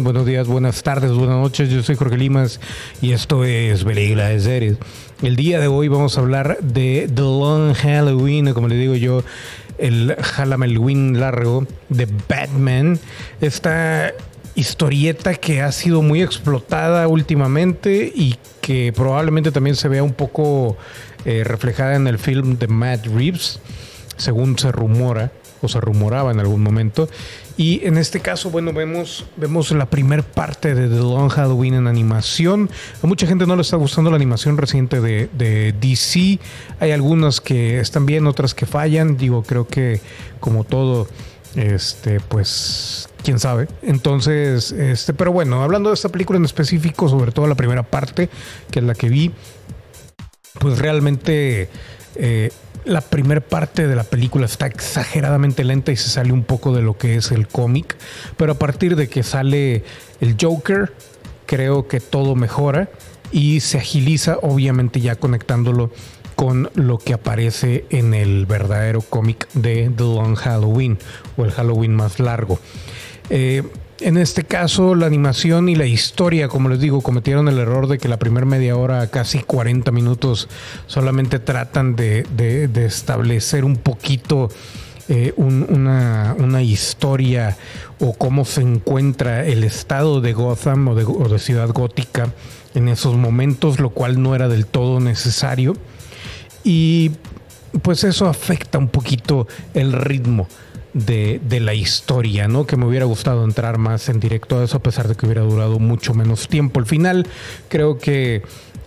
Buenos días, buenas tardes, buenas noches. Yo soy Jorge Limas y esto es de Series. El día de hoy vamos a hablar de The Long Halloween, como le digo yo, el Halloween largo de Batman. Esta historieta que ha sido muy explotada últimamente y que probablemente también se vea un poco eh, reflejada en el film de Matt Reeves, según se rumora o se rumoraba en algún momento. Y en este caso, bueno, vemos, vemos la primera parte de The Long Halloween en animación. A mucha gente no le está gustando la animación reciente de DC. Hay algunas que están bien, otras que fallan. Digo, creo que como todo, este, pues quién sabe. Entonces, este, pero bueno, hablando de esta película en específico, sobre todo la primera parte, que es la que vi, pues realmente eh, la primera parte de la película está exageradamente lenta y se sale un poco de lo que es el cómic, pero a partir de que sale el Joker, creo que todo mejora y se agiliza, obviamente ya conectándolo con lo que aparece en el verdadero cómic de The Long Halloween o el Halloween más largo. Eh, en este caso, la animación y la historia, como les digo, cometieron el error de que la primera media hora, casi 40 minutos, solamente tratan de, establecer un poquito eh, una, historia o cómo se encuentra el estado de Gotham o de, o de Ciudad Gótica en esos momentos, lo cual no era del todo necesario. Y pues eso afecta un poquito el ritmo de, la historia, ¿no? Que me hubiera gustado entrar más en directo a eso, a pesar de que hubiera durado mucho menos tiempo. El final creo que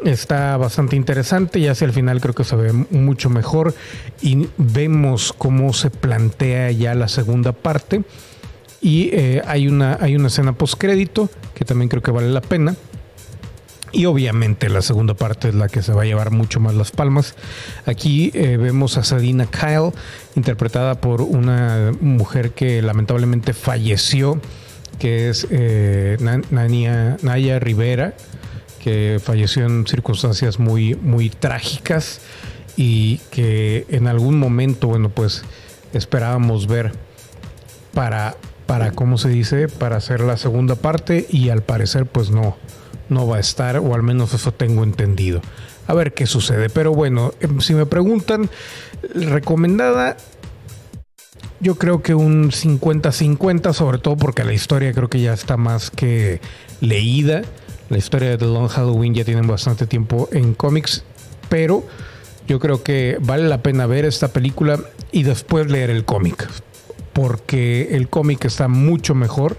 está bastante interesante y hacia el final creo que se ve mucho mejor y vemos cómo se plantea ya la segunda parte. Y eh, hay, una, hay una escena post crédito que también creo que vale la pena. Y obviamente la segunda parte es la que se va a llevar mucho más las palmas. Aquí eh, vemos a Sadina Kyle, interpretada por una mujer que lamentablemente falleció, que es eh, Naya Rivera, que falleció en circunstancias muy, muy trágicas y que en algún momento, bueno, pues esperábamos ver para, para, ¿cómo se dice? Para hacer la segunda parte y al parecer pues no no va a estar, o al menos eso tengo entendido. A ver qué sucede. Pero bueno, em, si me preguntan, recomendada, yo creo que un 50-50, sobre todo porque la historia creo que ya está más que leída. La historia de The Long Halloween ya tiene bastante tiempo en cómics, pero yo creo que vale la pena ver esta película y después leer el cómic, porque el cómic está mucho mejor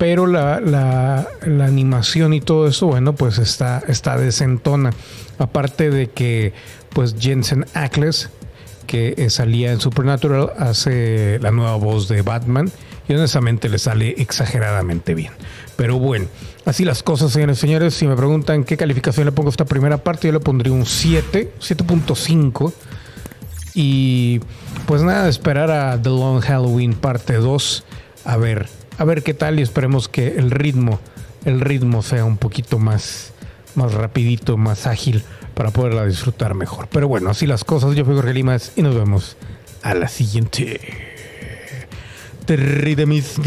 pero la, la, animación y todo eso, bueno, pues está, está desentona. Aparte de que, pues Jensen Ackles, que salía en Supernatural, hace la nueva voz de Batman y honestamente le sale exageradamente bien. Pero bueno, así las cosas, señores y señores. Si me preguntan qué calificación le pongo a esta primera parte, yo le pondría un 7, 7.5. Y pues nada, esperar a The Long Halloween parte 2. A ver a ver qué tal y esperemos que el ritmo, el ritmo sea un poquito más, más rapidito, más ágil para poderla disfrutar mejor. Pero bueno, así las cosas. Yo fui Jorge Limas y nos vemos a la siguiente. mis